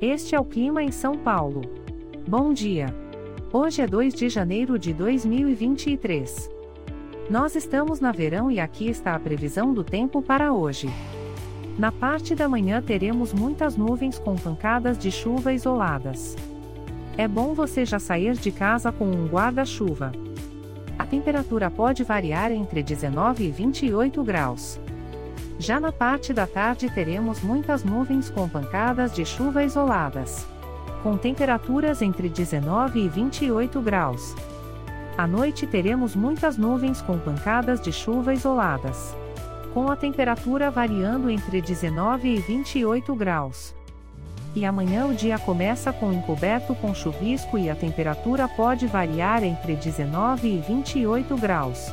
Este é o clima em São Paulo. Bom dia. Hoje é 2 de janeiro de 2023. Nós estamos na verão e aqui está a previsão do tempo para hoje. Na parte da manhã teremos muitas nuvens com pancadas de chuva isoladas. É bom você já sair de casa com um guarda-chuva. A temperatura pode variar entre 19 e 28 graus. Já na parte da tarde teremos muitas nuvens com pancadas de chuva isoladas. Com temperaturas entre 19 e 28 graus. À noite teremos muitas nuvens com pancadas de chuva isoladas. Com a temperatura variando entre 19 e 28 graus. E amanhã o dia começa com encoberto com chuvisco e a temperatura pode variar entre 19 e 28 graus.